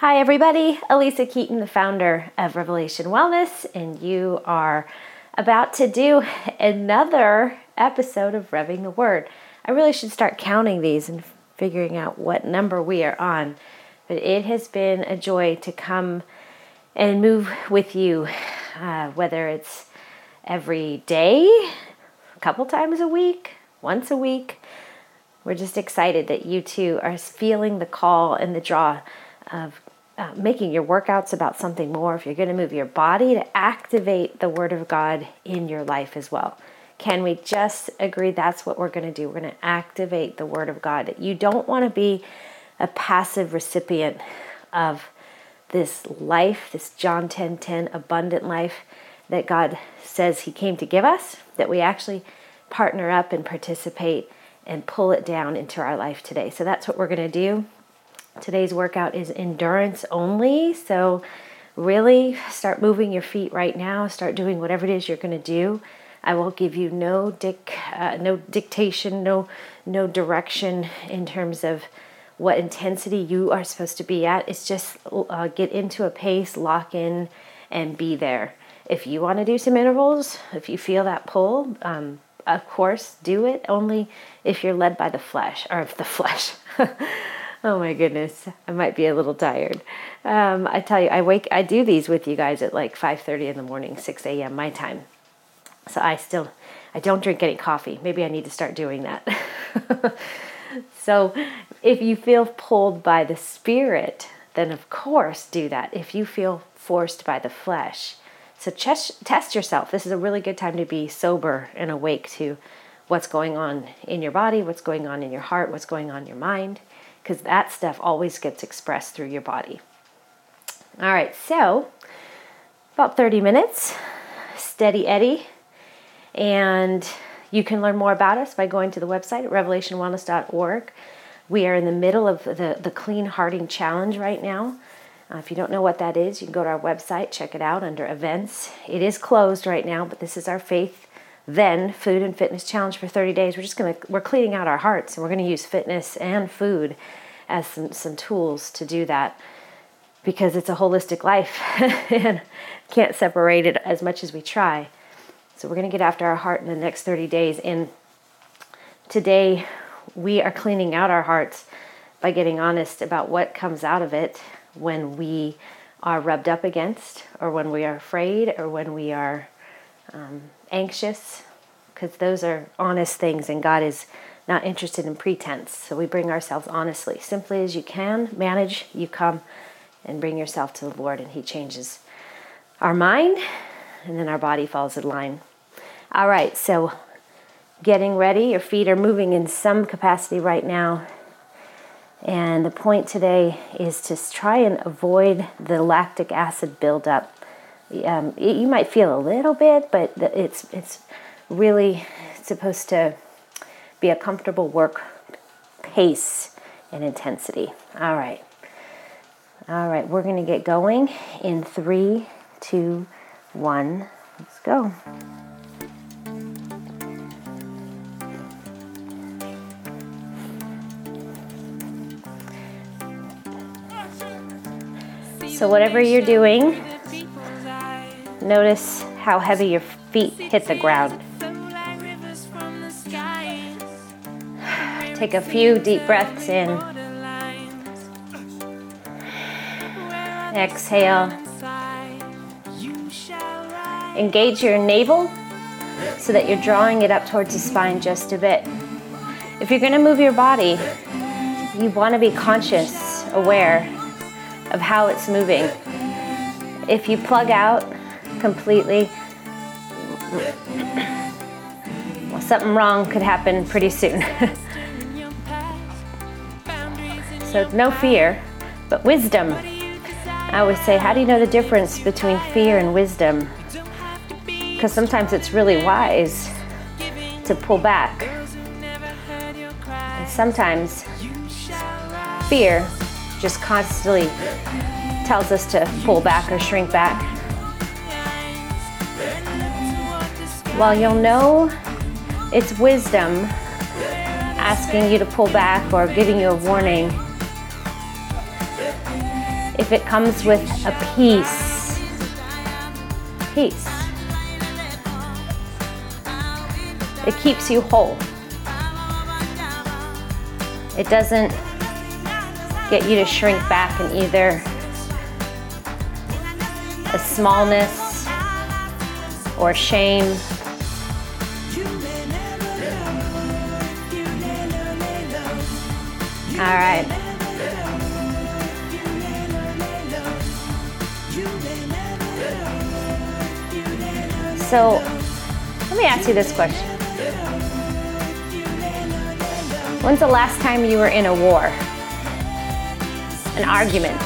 Hi, everybody. Alisa Keeton, the founder of Revelation Wellness, and you are about to do another episode of Revving the Word. I really should start counting these and figuring out what number we are on, but it has been a joy to come and move with you, uh, whether it's every day, a couple times a week, once a week. We're just excited that you too are feeling the call and the draw of uh, making your workouts about something more. If you're going to move your body, to activate the Word of God in your life as well. Can we just agree that's what we're going to do? We're going to activate the Word of God. You don't want to be a passive recipient of this life, this John 10 10 abundant life that God says He came to give us, that we actually partner up and participate and pull it down into our life today. So that's what we're going to do. Today's workout is endurance only. So, really start moving your feet right now. Start doing whatever it is you're going to do. I will give you no dic, uh, no dictation, no no direction in terms of what intensity you are supposed to be at. It's just uh, get into a pace, lock in, and be there. If you want to do some intervals, if you feel that pull, um, of course, do it. Only if you're led by the flesh, or if the flesh. oh my goodness, I might be a little tired. Um, I tell you, I wake, I do these with you guys at like 5:30 in the morning, 6 a.m. my time. So I still, I don't drink any coffee. Maybe I need to start doing that. so if you feel pulled by the spirit, then of course do that. If you feel forced by the flesh, so test, test yourself. This is a really good time to be sober and awake to what's going on in your body, what's going on in your heart, what's going on in your mind, because that stuff always gets expressed through your body. All right, so about 30 minutes, steady Eddie, and you can learn more about us by going to the website at revelationwellness.org. We are in the middle of the, the Clean Hearting Challenge right now. Uh, if you don't know what that is, you can go to our website, check it out under events. It is closed right now, but this is our Faith Then Food and Fitness Challenge for 30 days. We're just going to, we're cleaning out our hearts and we're going to use fitness and food as some, some tools to do that because it's a holistic life and can't separate it as much as we try. So we're going to get after our heart in the next 30 days. And today we are cleaning out our hearts by getting honest about what comes out of it when we are rubbed up against, or when we are afraid, or when we are um, anxious, because those are honest things, and God is not interested in pretense. So we bring ourselves honestly, simply as you can. Manage, you come and bring yourself to the Lord, and He changes our mind, and then our body falls in line. All right, so getting ready, your feet are moving in some capacity right now and the point today is to try and avoid the lactic acid buildup. Um, you might feel a little bit, but it's it's really supposed to be a comfortable work pace and intensity. All right. All right, we're to get going in three, two, one. Let's go. So, whatever you're doing, notice how heavy your feet hit the ground. Take a few deep breaths in. Exhale. Engage your navel so that you're drawing it up towards the spine just a bit. If you're going to move your body, you want to be conscious, aware of how it's moving. If you plug out completely, well, something wrong could happen pretty soon. so, no fear, but wisdom. I always say, how do you know the difference between fear and wisdom? Because sometimes it's really wise to pull back. And sometimes fear just constantly tells us to pull back or shrink back. While you'll know it's wisdom asking you to pull back or giving you a warning, if it comes with a peace. Peace. It keeps you whole. It doesn't get you to shrink back in either a smallness or shame. All right. So let me ask you this question. When's the last time you were in a war? An argument?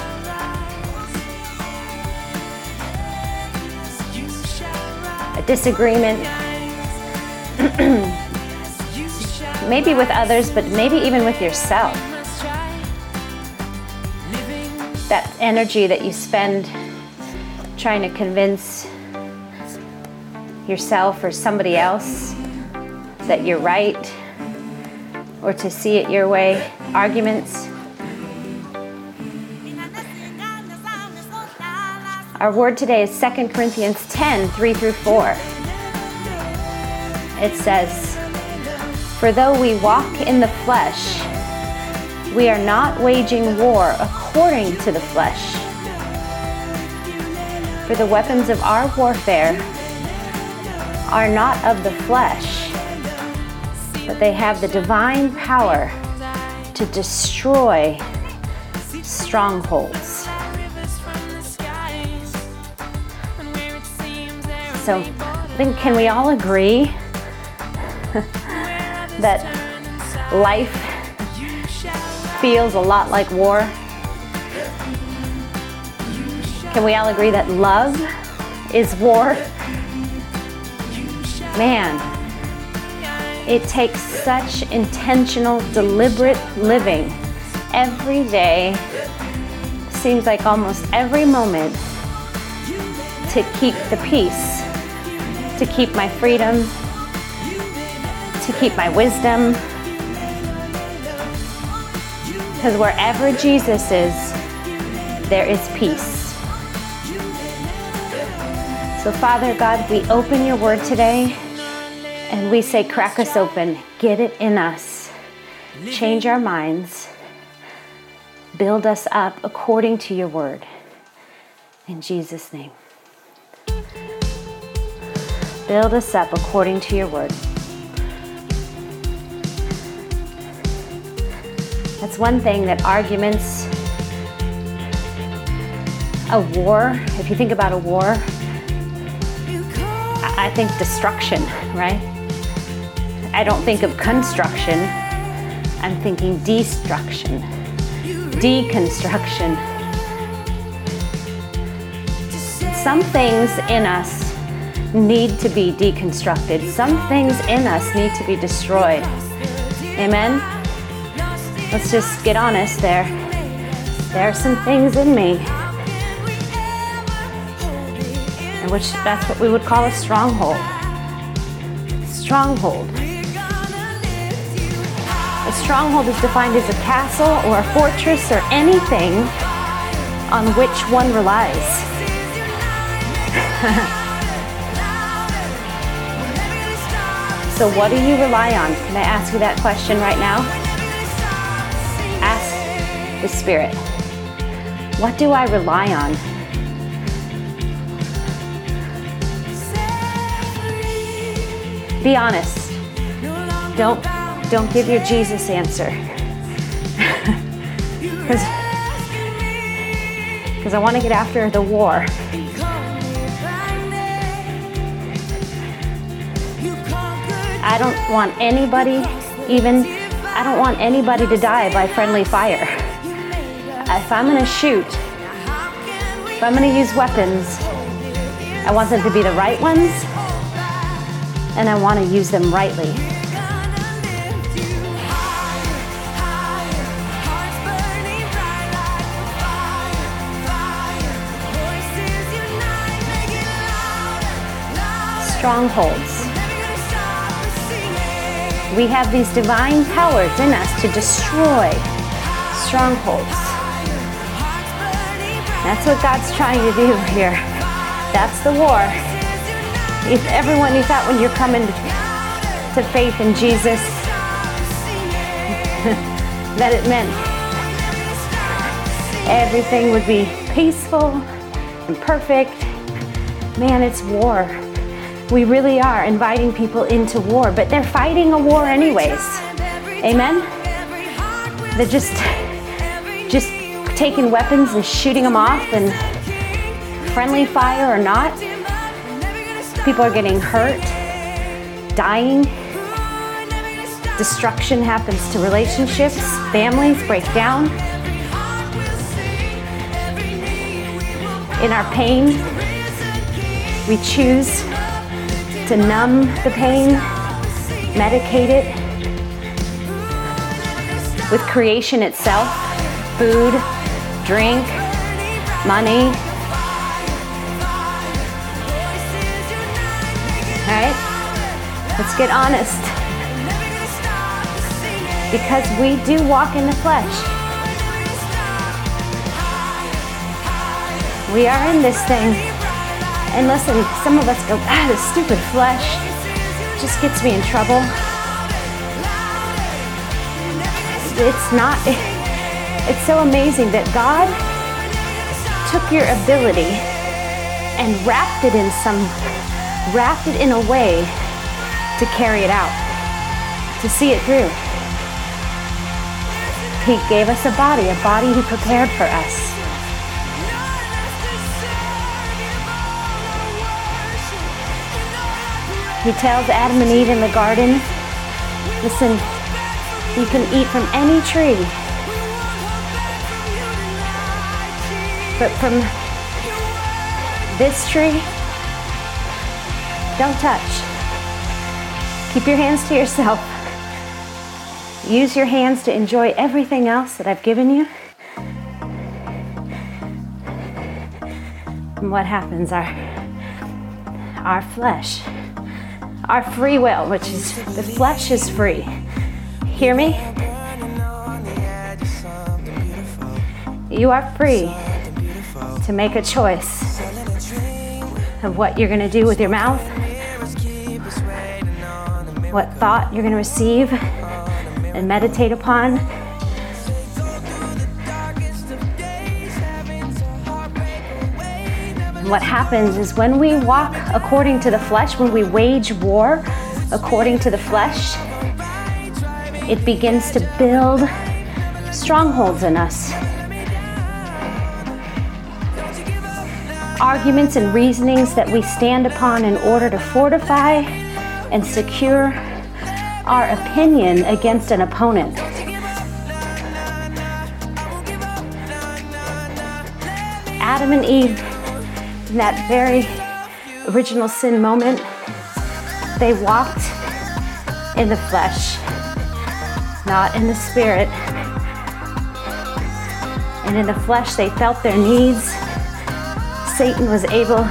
A disagreement? maybe with others, but maybe even with yourself. That energy that you spend trying to convince yourself or somebody else that you're right or to see it your way, arguments. Our word today is 2 Corinthians 10 3 through 4. It says, For though we walk in the flesh, we are not waging war according to the flesh. For the weapons of our warfare are not of the flesh but they have the divine power to destroy strongholds. So, I think, can we all agree that life feels a lot like war? Can we all agree that love is war? Man, it takes such intentional, deliberate living every day, seems like almost every moment, to keep the peace, to keep my freedom, to keep my wisdom. Because wherever Jesus is, there is peace. So, Father God, we open your word today. And we say, crack us open, get it in us, change our minds, build us up according to your word. In Jesus' name. Build us up according to your word. That's one thing that arguments, a war, if you think about a war, I think destruction, right? I don't think of construction, I'm thinking destruction, deconstruction. Some things in us need to be deconstructed, some things in us need to be destroyed. Amen? Let's just get honest there. There are some things in me, which that's what we would call a stronghold. Stronghold. A stronghold is defined as a castle or a fortress or anything on which one relies. so, what do you rely on? Can I ask you that question right now? Ask the Spirit. What do I rely on? Be honest. Don't don't give your Jesus answer. Because I want to get after the war. I don't want anybody, even, I don't want anybody to die by friendly fire. If I'm going to shoot, if I'm going to use weapons, I want them to be the right ones, and I want to use them rightly. strongholds. We have these divine powers in us to destroy strongholds. That's what God's trying to do here. That's the war. If everyone, you thought when you're coming to faith in Jesus, that it meant everything would be peaceful and perfect. Man, it's war. We really are inviting people into war, but they're fighting a war anyways. Amen? They're just just taking weapons and shooting them off and friendly fire or not. People are getting hurt, dying. Destruction happens to relationships, families break down. In our pain, we choose to numb the pain, medicate it with creation itself food, drink, money. Let's get honest. Because we do walk in the flesh. We are in this thing. And listen, some of us go, ah, this stupid flesh just gets me in trouble. It's not, it's so amazing that God took your ability and wrapped it in some, wrapped it in a way to carry it out, to see it through. He gave us a body, a body He prepared for us. He tells Adam and Eve in the garden, listen, you can eat from any tree, but from this tree, don't touch. Keep your hands to yourself. Use your hands to enjoy everything else that I've given you. And what happens? Our, our flesh our free will, which is the flesh is free. Hear me? You are free to make a choice of what you're going to do with your mouth, what thought you're going to receive and meditate upon. what happens is when we walk according to the flesh, when we wage war according to the flesh, it begins to build strongholds in us. Arguments and reasonings that we stand upon in order to fortify and secure our opinion against an opponent. Adam and Eve in that very original sin moment, they walked in the flesh, not in the spirit. And in the flesh, they felt their needs. Satan was able,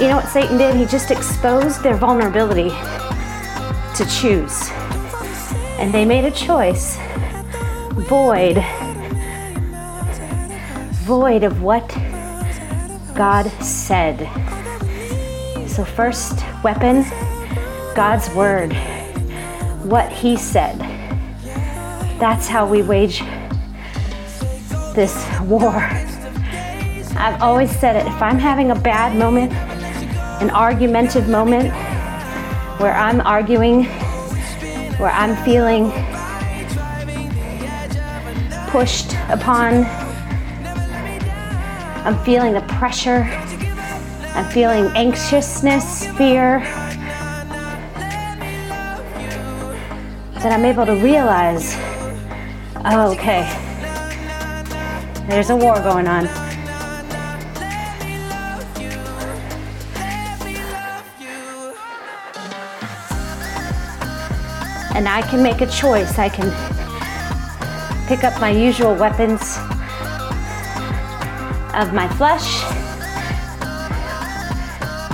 you know what Satan did? He just exposed their vulnerability to choose. And they made a choice void, void of what God said. So, first weapon, God's word, what He said. That's how we wage this war. I've always said it if I'm having a bad moment, an argumentative moment, where I'm arguing, where I'm feeling pushed upon I'm feeling the pressure. I'm feeling anxiousness, fear. That I'm able to realize, oh, okay, there's a war going on. And I can make a choice. I can pick up my usual weapons of my flesh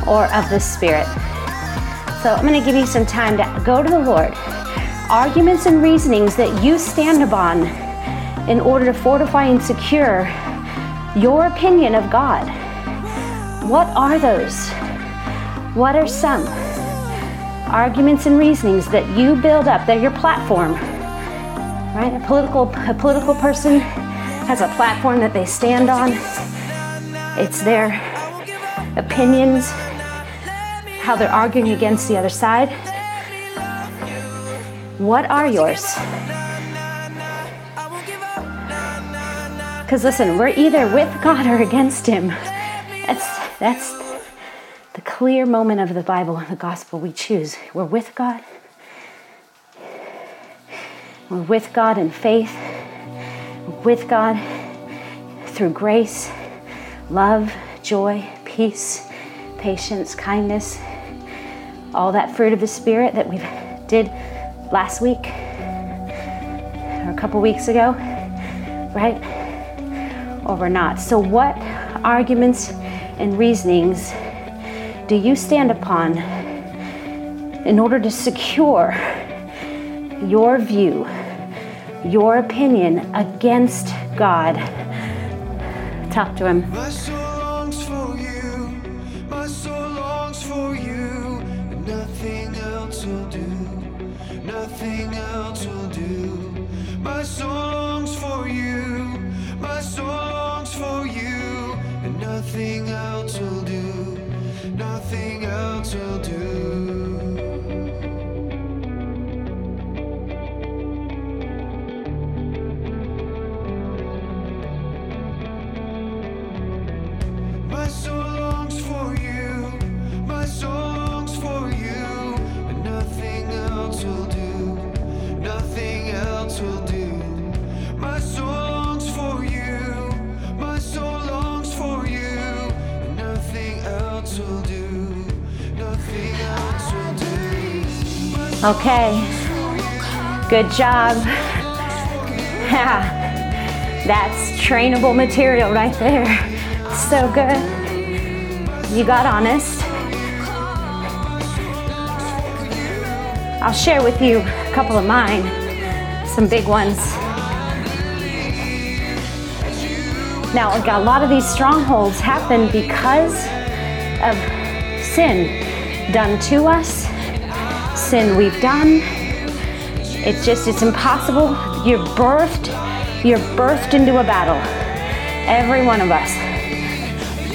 or of the spirit. So I'm going to give you some time to go to the Lord. Arguments and reasonings that you stand upon in order to fortify and secure your opinion of God. What are those? What are some arguments and reasonings that you build up? They're your platform, right? A political, a political person has a platform that they stand on. It's their opinions, how they're arguing against the other side. What are yours? Because listen, we're either with God or against Him. That's, that's clear moment of the Bible and the gospel we choose. We're with God. We're with God in faith. We're with God through grace, love, joy, peace, patience, kindness, all that fruit of the Spirit that we did last week or a couple weeks ago, right? Or we're not. So, what arguments and reasonings do you stand upon in order to secure your view, your opinion against God? Talk to Him. Okay. Good job. Yeah. That's trainable material right there. So good. You got honest. I'll share with you a couple of mine, some big ones. Now, a lot of these strongholds happen because of sin done to us sin we've done. It's just, it's impossible. You're birthed, you're birthed into a battle. Every one of us.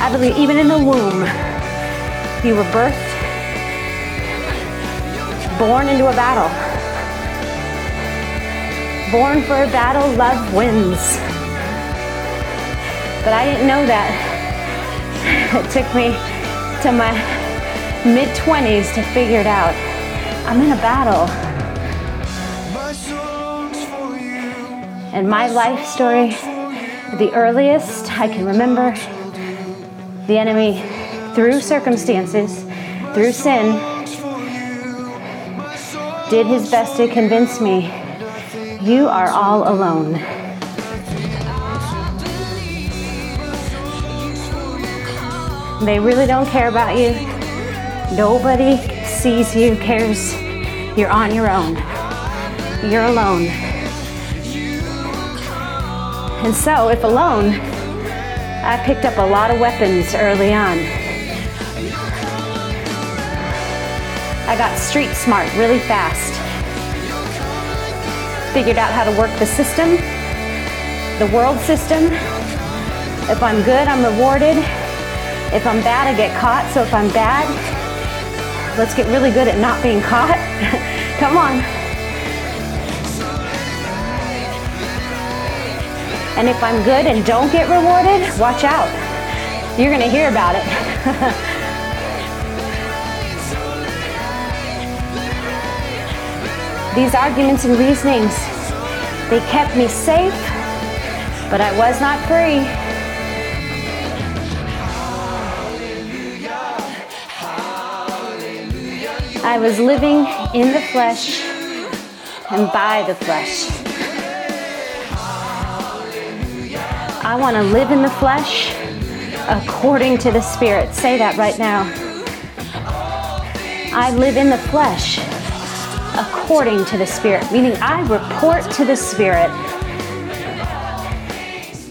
I believe even in the womb, you were birthed, born into a battle. Born for a battle, love wins. But I didn't know that. It took me to my mid 20s to figure it out. I'm in a battle. And my life story, the earliest I can remember, the enemy, through circumstances, through sin, did his best to convince me you are all alone. They really don't care about you. Nobody sees you, cares. You're on your own. You're alone. And so, if alone, I picked up a lot of weapons early on. I got street smart really fast. Figured out how to work the system, the world system. If I'm good, I'm rewarded. If I'm bad, I get caught. So if I'm bad, Let's get really good at not being caught. Come on. And if I'm good and don't get rewarded, watch out. You're going to hear about it. These arguments and reasonings, they kept me safe, but I was not free. I was living in the flesh and by the flesh. I want to live in the flesh according to the Spirit. Say that right now. I live in the flesh according to the Spirit, meaning I report to the Spirit.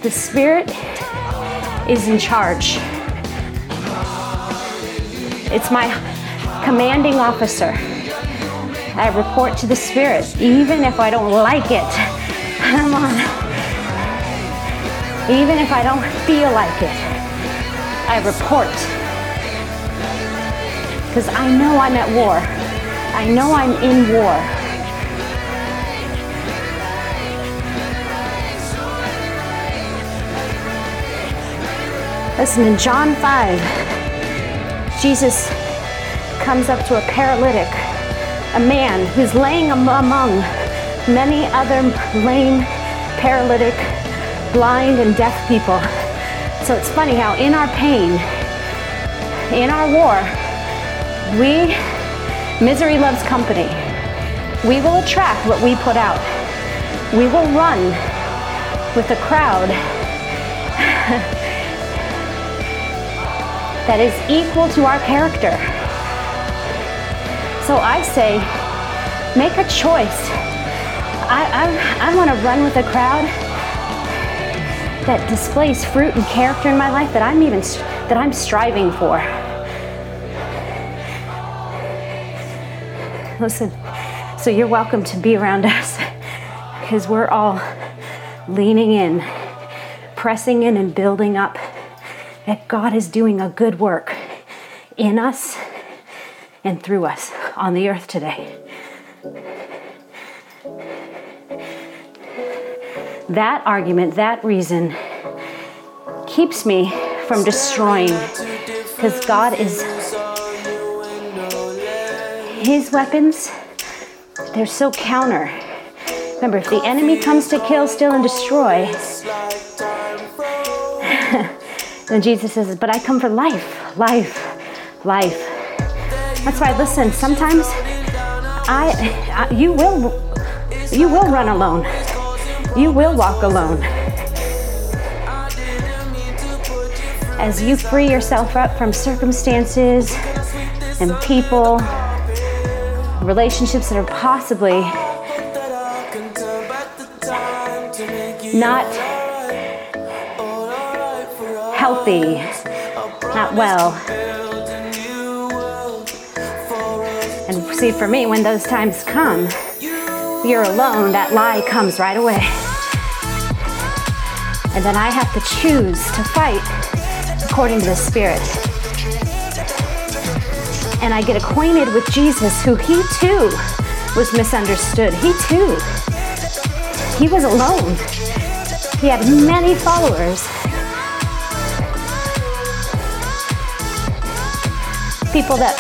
The Spirit is in charge. It's my commanding officer. I report to the Spirit, even if I don't like it. Come on. Even if I don't feel like it, I report. Because I know I'm at war. I know I'm in war. Listen, in John 5, Jesus comes up to a paralytic, a man who's laying among many other lame, paralytic, blind, and deaf people. So it's funny how in our pain, in our war, we, misery loves company. We will attract what we put out. We will run with a crowd that is equal to our character. So I say, make a choice. I, I, I want to run with a crowd that displays fruit and character in my life that I'm even that I'm striving for. Listen, so you're welcome to be around us because we're all leaning in, pressing in, and building up that God is doing a good work in us and through us on the earth today. That argument, that reason keeps me from destroying because God is his weapons they're so counter. Remember if the enemy comes to kill steal and destroy then jesus says but i come for life life life. That's why listen sometimes i, I you will you will run alone you will walk alone. As you free yourself up from circumstances and people, relationships that are possibly not healthy, not well. And see, for me, when those times come, you're alone, that lie comes right away. And then I have to choose to fight according to the Spirit. And I get acquainted with Jesus, who he too was misunderstood. He too. He was alone. He had many followers. People that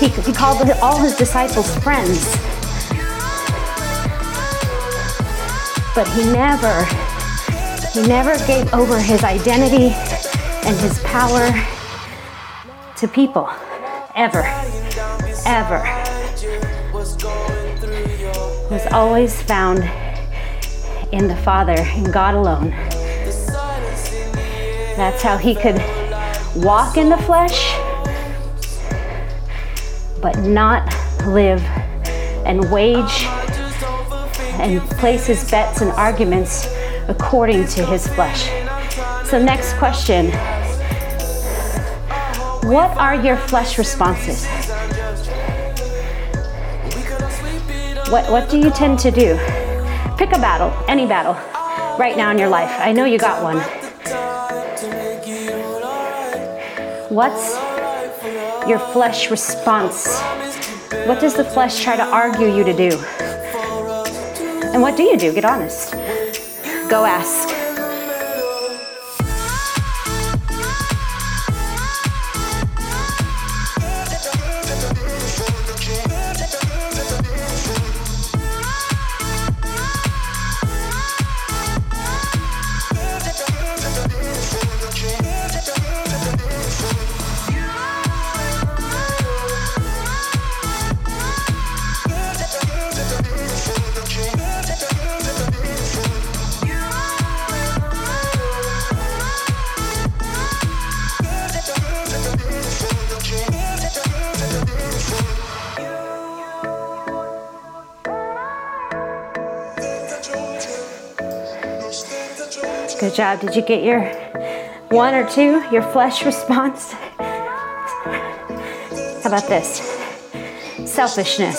he, he called all his disciples friends. But he never he never gave over his identity and his power to people. Ever. Ever. Was always found in the Father, in God alone. That's how he could walk in the flesh, but not live and wage and place his bets and arguments according to his flesh. So, next question What are your flesh responses? What, what do you tend to do? Pick a battle, any battle, right now in your life. I know you got one. What's your flesh response? What does the flesh try to argue you to do? And what do you do? Get honest. Go ask. Job. Did you get your One or two, your flesh response? How about this? Selfishness,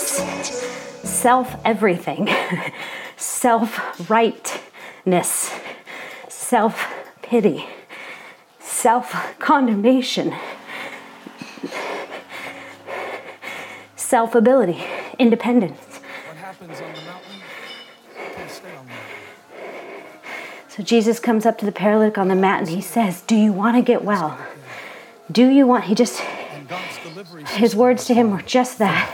self everything, self rightness, self pity, self condemnation, self ability, independence. What happens on the mountain can't stay on the mountain. So Jesus comes up to the paralytic on the mat and he says, Do you want to get well? Do you want, he just, his words to him were just that.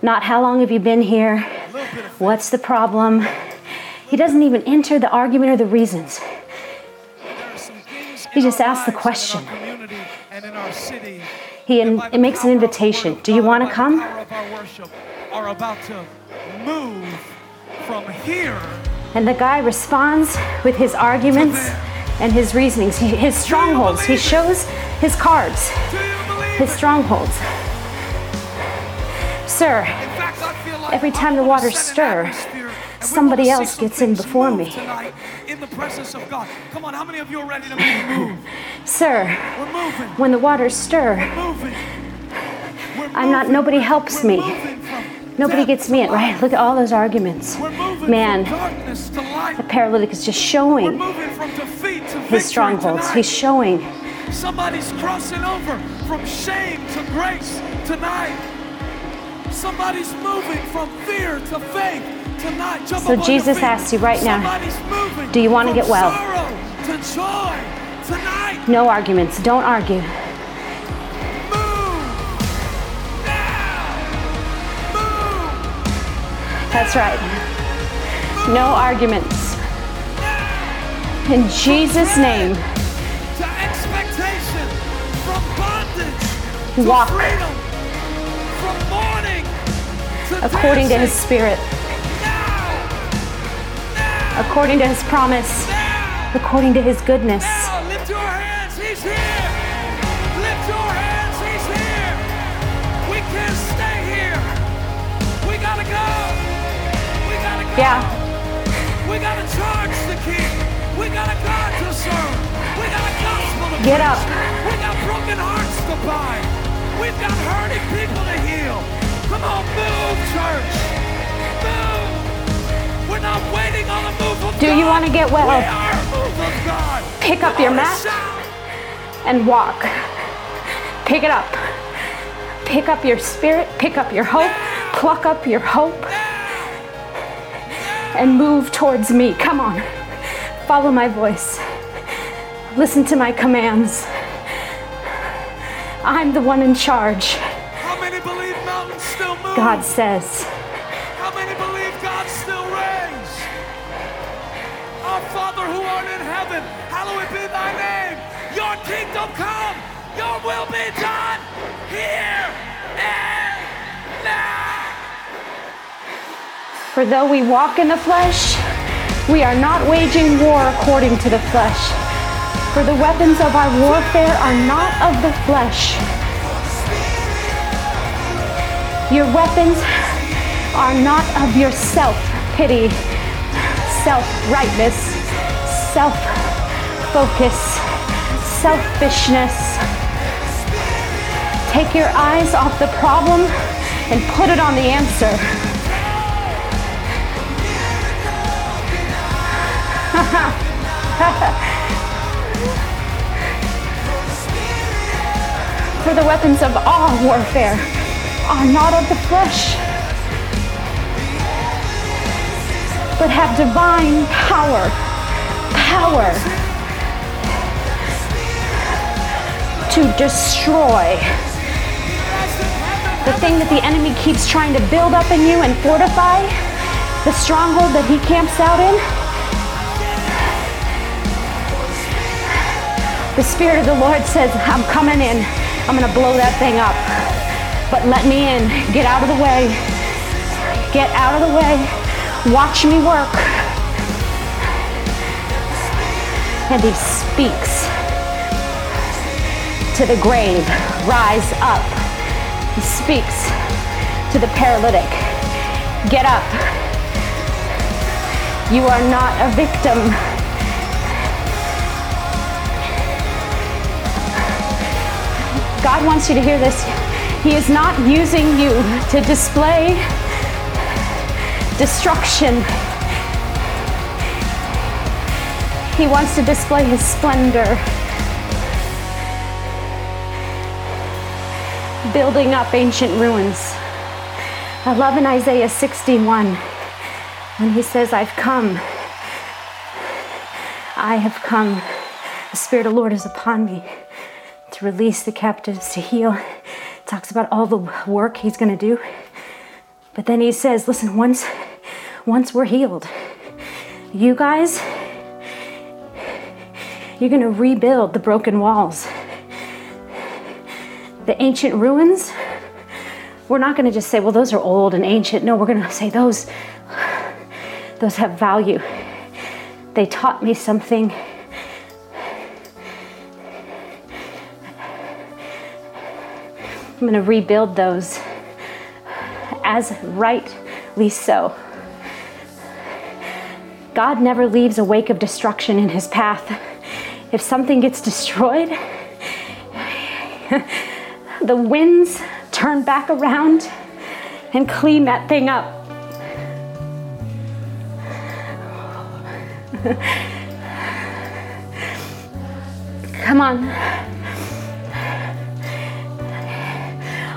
Not how long have you been here? What's the problem? He doesn't even enter the argument or the reasons. He just asks the question. He in, it makes an invitation. Do you want to come? Are about to move from here. And the guy responds with his arguments and his reasonings, his strongholds. He shows his cards, his strongholds. Sir, every time the waters stir, somebody else gets in before me. In the presence of God. Come on, how many of you are ready to move? Sir, when the waters stir, I'm not, nobody helps me. Nobody gets me in, right? Look at all those arguments. Man, the paralytic is just showing his strongholds. He's showing. Somebody's crossing over from shame to grace tonight. Somebody's moving from fear to faith tonight. Jump so Jesus asks you right now, do you want to get well? No arguments. Don't argue. That's right. No arguments. In Jesus' name. Walk according to his spirit, according to his promise, according to his goodness. Yeah. We gotta charge the king. We got a God to serve. We got a gospel to Get preach. up. We got broken hearts to bind. We've got hurting people to heal. Come on, move, church. Move. We're not waiting on a move of Do God. you want to get well? We are a move of God. Pick up your mat and walk. Pick it up. Pick up your spirit. Pick up your hope. Pluck up your hope. And move towards me. Come on. Follow my voice. Listen to my commands. I'm the one in charge. God says. For though we walk in the flesh, we are not waging war according to the flesh. For the weapons of our warfare are not of the flesh your weapons are not of your self pity, self rightness, self focus, selfishness. Take your eyes off the problem and put it on the answer. For the weapons of all warfare are not of the flesh, but have divine power. Power to destroy the thing that the enemy keeps trying to build up in you and fortify, the stronghold that he camps out in. The Spirit of the Lord says, I'm coming in. I'm going to blow that thing up but let me in. Get out of the way. Get out of the way. Watch me work. And he speaks to the grave, rise up. He speaks to the paralytic, get up. You are not a victim. God wants you to hear this. He is not using you to display destruction. He wants to display his splendor. Building up ancient ruins. I love in Isaiah 61 when he says, I've come. I have come. The Spirit of the Lord is upon me release the captives, to heal. Talks about all the work he's going to do. But then he says, listen, once once we're healed, you guys you're going to rebuild the broken walls. The ancient ruins, we're not going to just say, well, those are old and ancient. No, we're going to say those those have value. They taught me something I'm going to rebuild those as rightly so. God never leaves a wake of destruction in his path. If something gets destroyed, the winds turn back around and clean that thing up. Come on.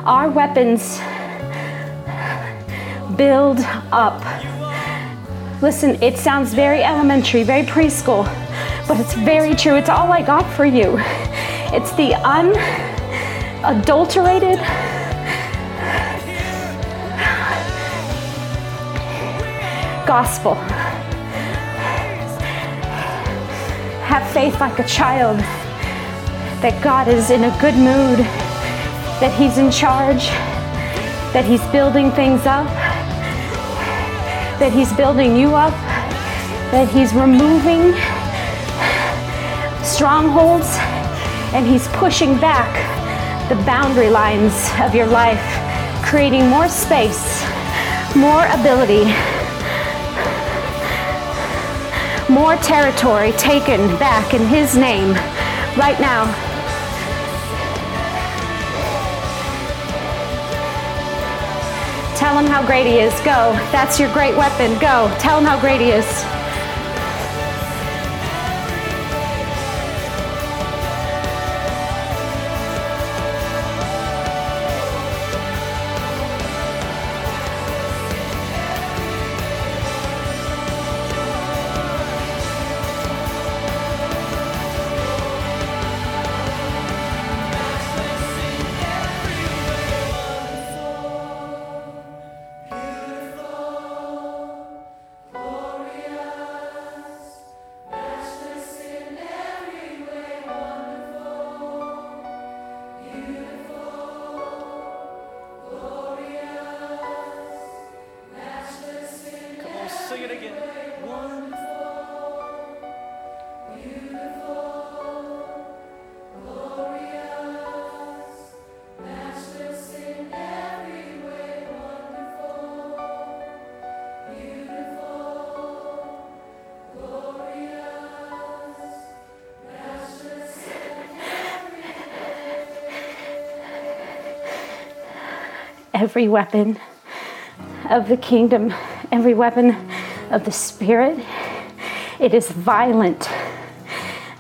Our weapons build up. Listen, it sounds very elementary, very preschool, but it's very true. It's all I got for you. It's the unadulterated, gospel. Have faith like a child that God is in a good mood that He's in charge, that He's building things up, that He's building you up, that He's removing strongholds, and He's pushing back the boundary lines of your life, creating more space, more ability, more territory taken back in His name right now. Tell him how great he is. Go. That's your great weapon. Go. Tell him how great he is. Every weapon of the kingdom, every weapon of the spirit. It is violent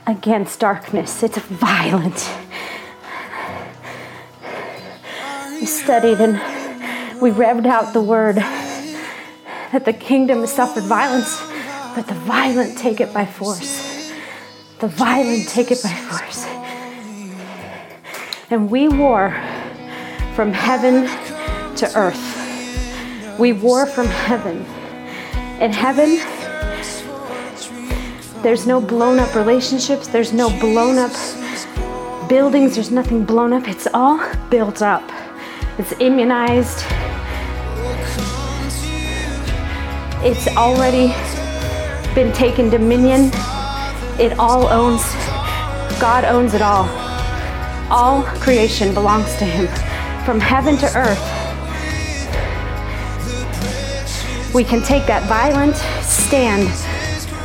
against darkness. It's violent. We studied and we revved out the word that the kingdom has suffered violence, but the violent take it by force. The violent take it by force. And we war from heaven to earth. We war from heaven. In heaven, there's no blown up relationships, there's no blown up buildings, there's nothing blown up. It's all built up, it's immunized. It's already been taken dominion. It all owns, God owns it all. All creation belongs to Him. From heaven to earth, we can take that violent stand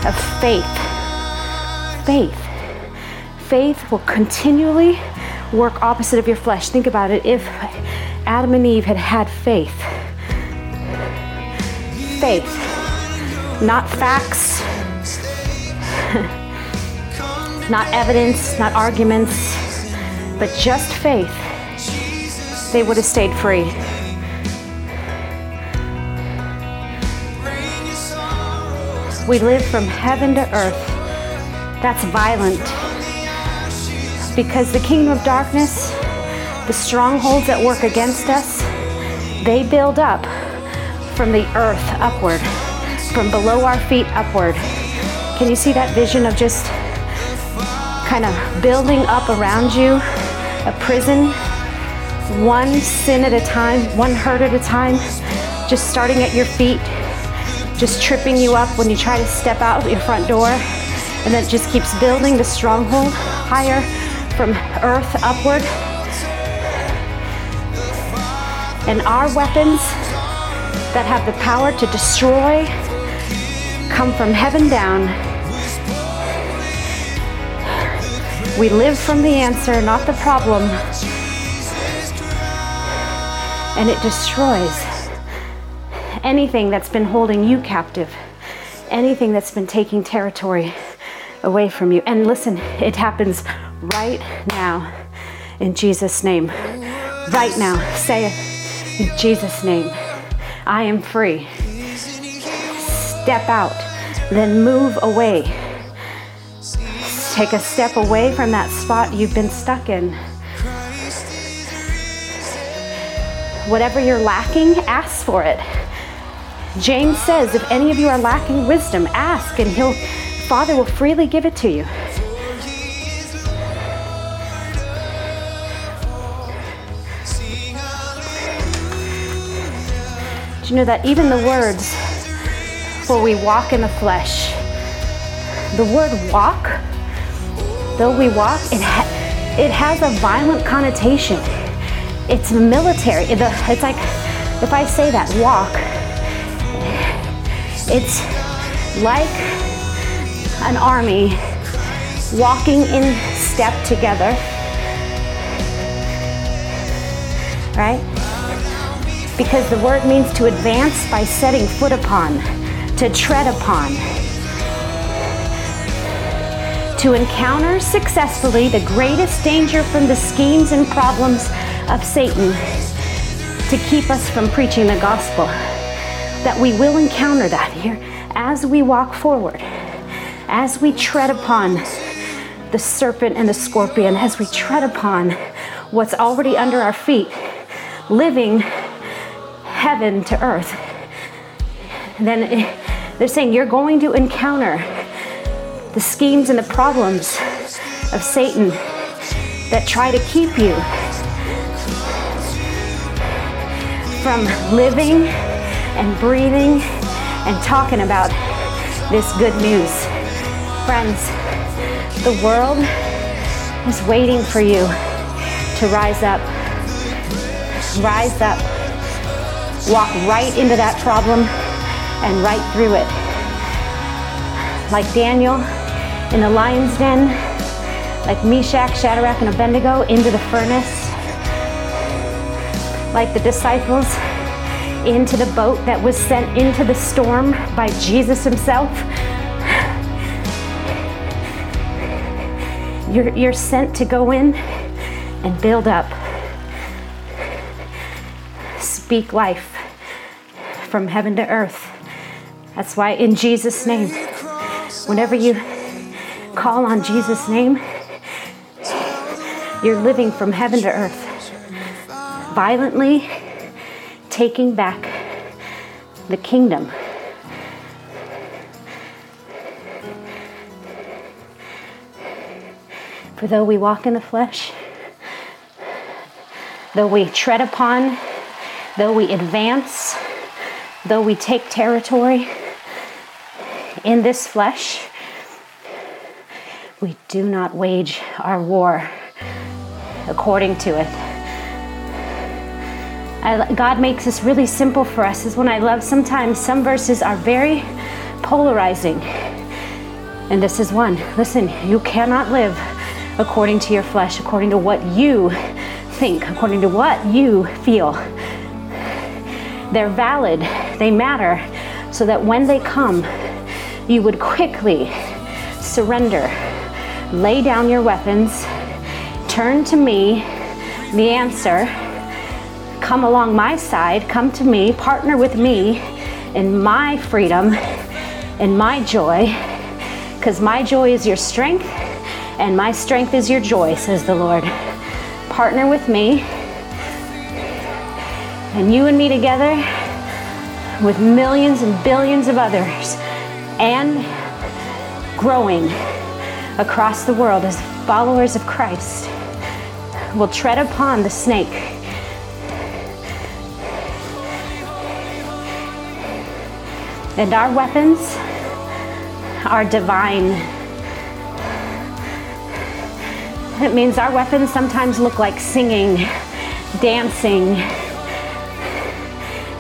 of faith. Faith. Faith will continually work opposite of your flesh. Think about it. If Adam and Eve had had faith, faith, not facts, not evidence, not arguments, but just faith, they would have stayed free. We live from heaven to earth. That's violent. Because the kingdom of darkness, the strongholds that work against us, they build up from the earth upward, from below our feet upward. Can you see that vision of just kind of building up around you a prison, one sin at a time, one hurt at a time, just starting at your feet, just tripping you up when you try to step out your front door, and then it just keeps building the stronghold higher from earth upward. And our weapons that have the power to destroy come from heaven down We live from the answer, not the problem. And it destroys anything that's been holding you captive, anything that's been taking territory away from you. And listen, it happens right now in Jesus' name. Right now, say it in Jesus' name. I am free. Step out, then move away Take a step away from that spot you've been stuck in. Whatever you're lacking, ask for it. James says, if any of you are lacking wisdom, ask and he'll Father will freely give it to you. Do you know that even the words, for we walk in the flesh, the word walk though we walk, it, ha- it has a violent connotation. It's military. It's like, if I say that, walk, it's like an army walking in step together. Right? Because the word means to advance by setting foot upon, to tread upon to encounter successfully the greatest danger from the schemes and problems of Satan to keep us from preaching the gospel. That we will encounter that here as we walk forward, as we tread upon the serpent and the scorpion, as we tread upon what's already under our feet, living heaven to earth. then they're saying you're going to encounter the schemes and the problems of Satan that try to keep you from living and breathing and talking about this good news. Friends, the world is waiting for you to rise up. Rise up. Walk right into that problem and right through it. Like Daniel, in the lion's den, like Meshach, Shadrach, and Abednego, into the furnace, like the disciples into the boat that was sent into the storm by Jesus himself. You're, you're sent to go in and build up. Speak life from heaven to earth. That's why, in Jesus' name, whenever you call on Jesus' name, you're living from heaven to earth, violently taking back the kingdom. For though we walk in the flesh, though we tread upon, though we advance, though we take territory in this flesh, we do not wage our war according to it. I, God makes this really simple for us. Is when I love sometimes some verses are very polarizing. And this is one. Listen, you cannot live according to your flesh, according to what you think, according to what you feel. They're valid, they matter, so that when they come, you would quickly surrender, lay down your weapons, turn to me, the answer, come along my side, come to me, partner with me in my freedom, in my joy, because my joy is your strength and my strength is your joy, says the Lord. Partner with me, and you and me together with millions and billions of others, and growing across the world as followers of Christ will tread upon the snake. And our weapons are divine. It means our weapons sometimes look like singing, dancing,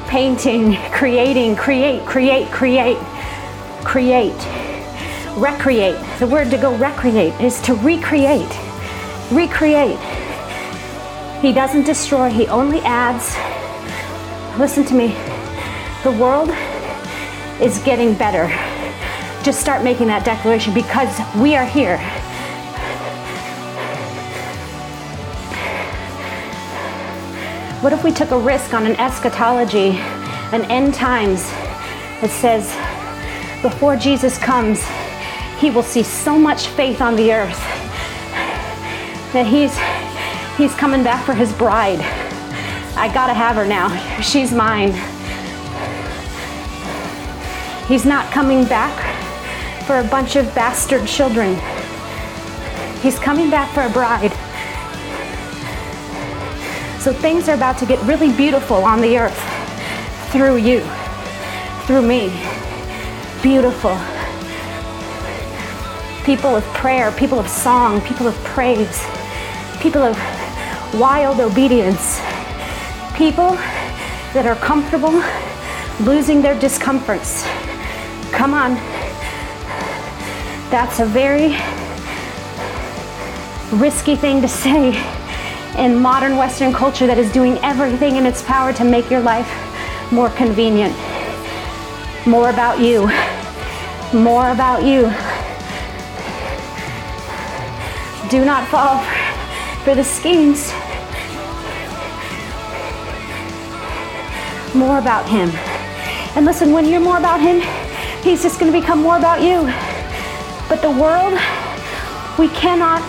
painting, creating, create, create, create, create, recreate. The word to go recreate is to recreate, recreate. He doesn't destroy, He only adds. Listen to me. The world is getting better. Just start making that declaration because we are here. What if we took a risk on an eschatology, an end times that says, before Jesus comes, he will see so much faith on the earth that he's he's coming back for his bride. I gotta have her now. She's mine. He's not coming back for a bunch of bastard children. He's coming back for a bride. So things are about to get really beautiful on the earth through you, through me. Beautiful. People of prayer, people of song, people of praise, people of wild obedience, people that are comfortable losing their discomforts. Come on. That's a very risky thing to say in modern Western culture that is doing everything in its power to make your life more convenient. More about you. More about you. Do not fall for the schemes. More about Him. And listen, when you're more about Him, He's just going to become more about you. But the world, we cannot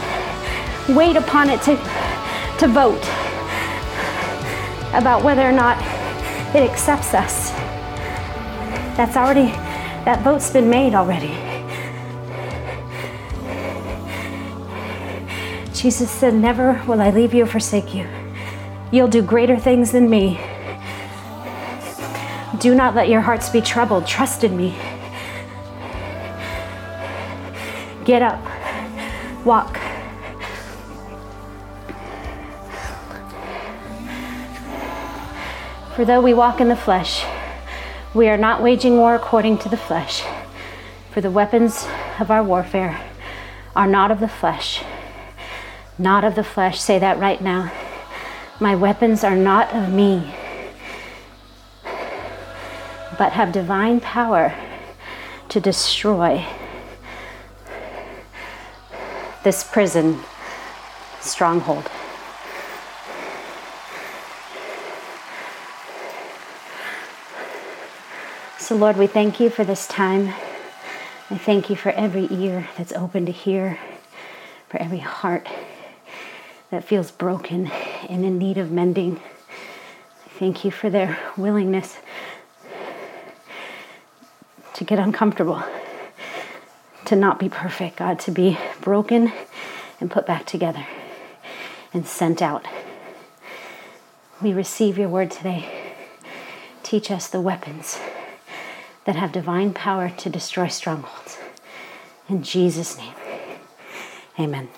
wait upon it to to vote about whether or not it accepts us. That's already, that vote's been made already. Jesus said, Never will I leave you or forsake you. You'll do greater things than me. Do not let your hearts be troubled. Trust in me. Get up, walk. For though we walk in the flesh, we are not waging war according to the flesh. For the weapons of our warfare are not of the flesh. Not of the flesh. Say that right now. My weapons are not of me, but have divine power to destroy this prison stronghold. So, Lord, we thank you for this time. I thank you for every ear that's open to hear, for every heart that feels broken and in need of mending. I thank you for their willingness to get uncomfortable, to not be perfect, God, to be broken and put back together and sent out. We receive your word today. Teach us the weapons that have divine power to destroy strongholds. In Jesus' name, amen.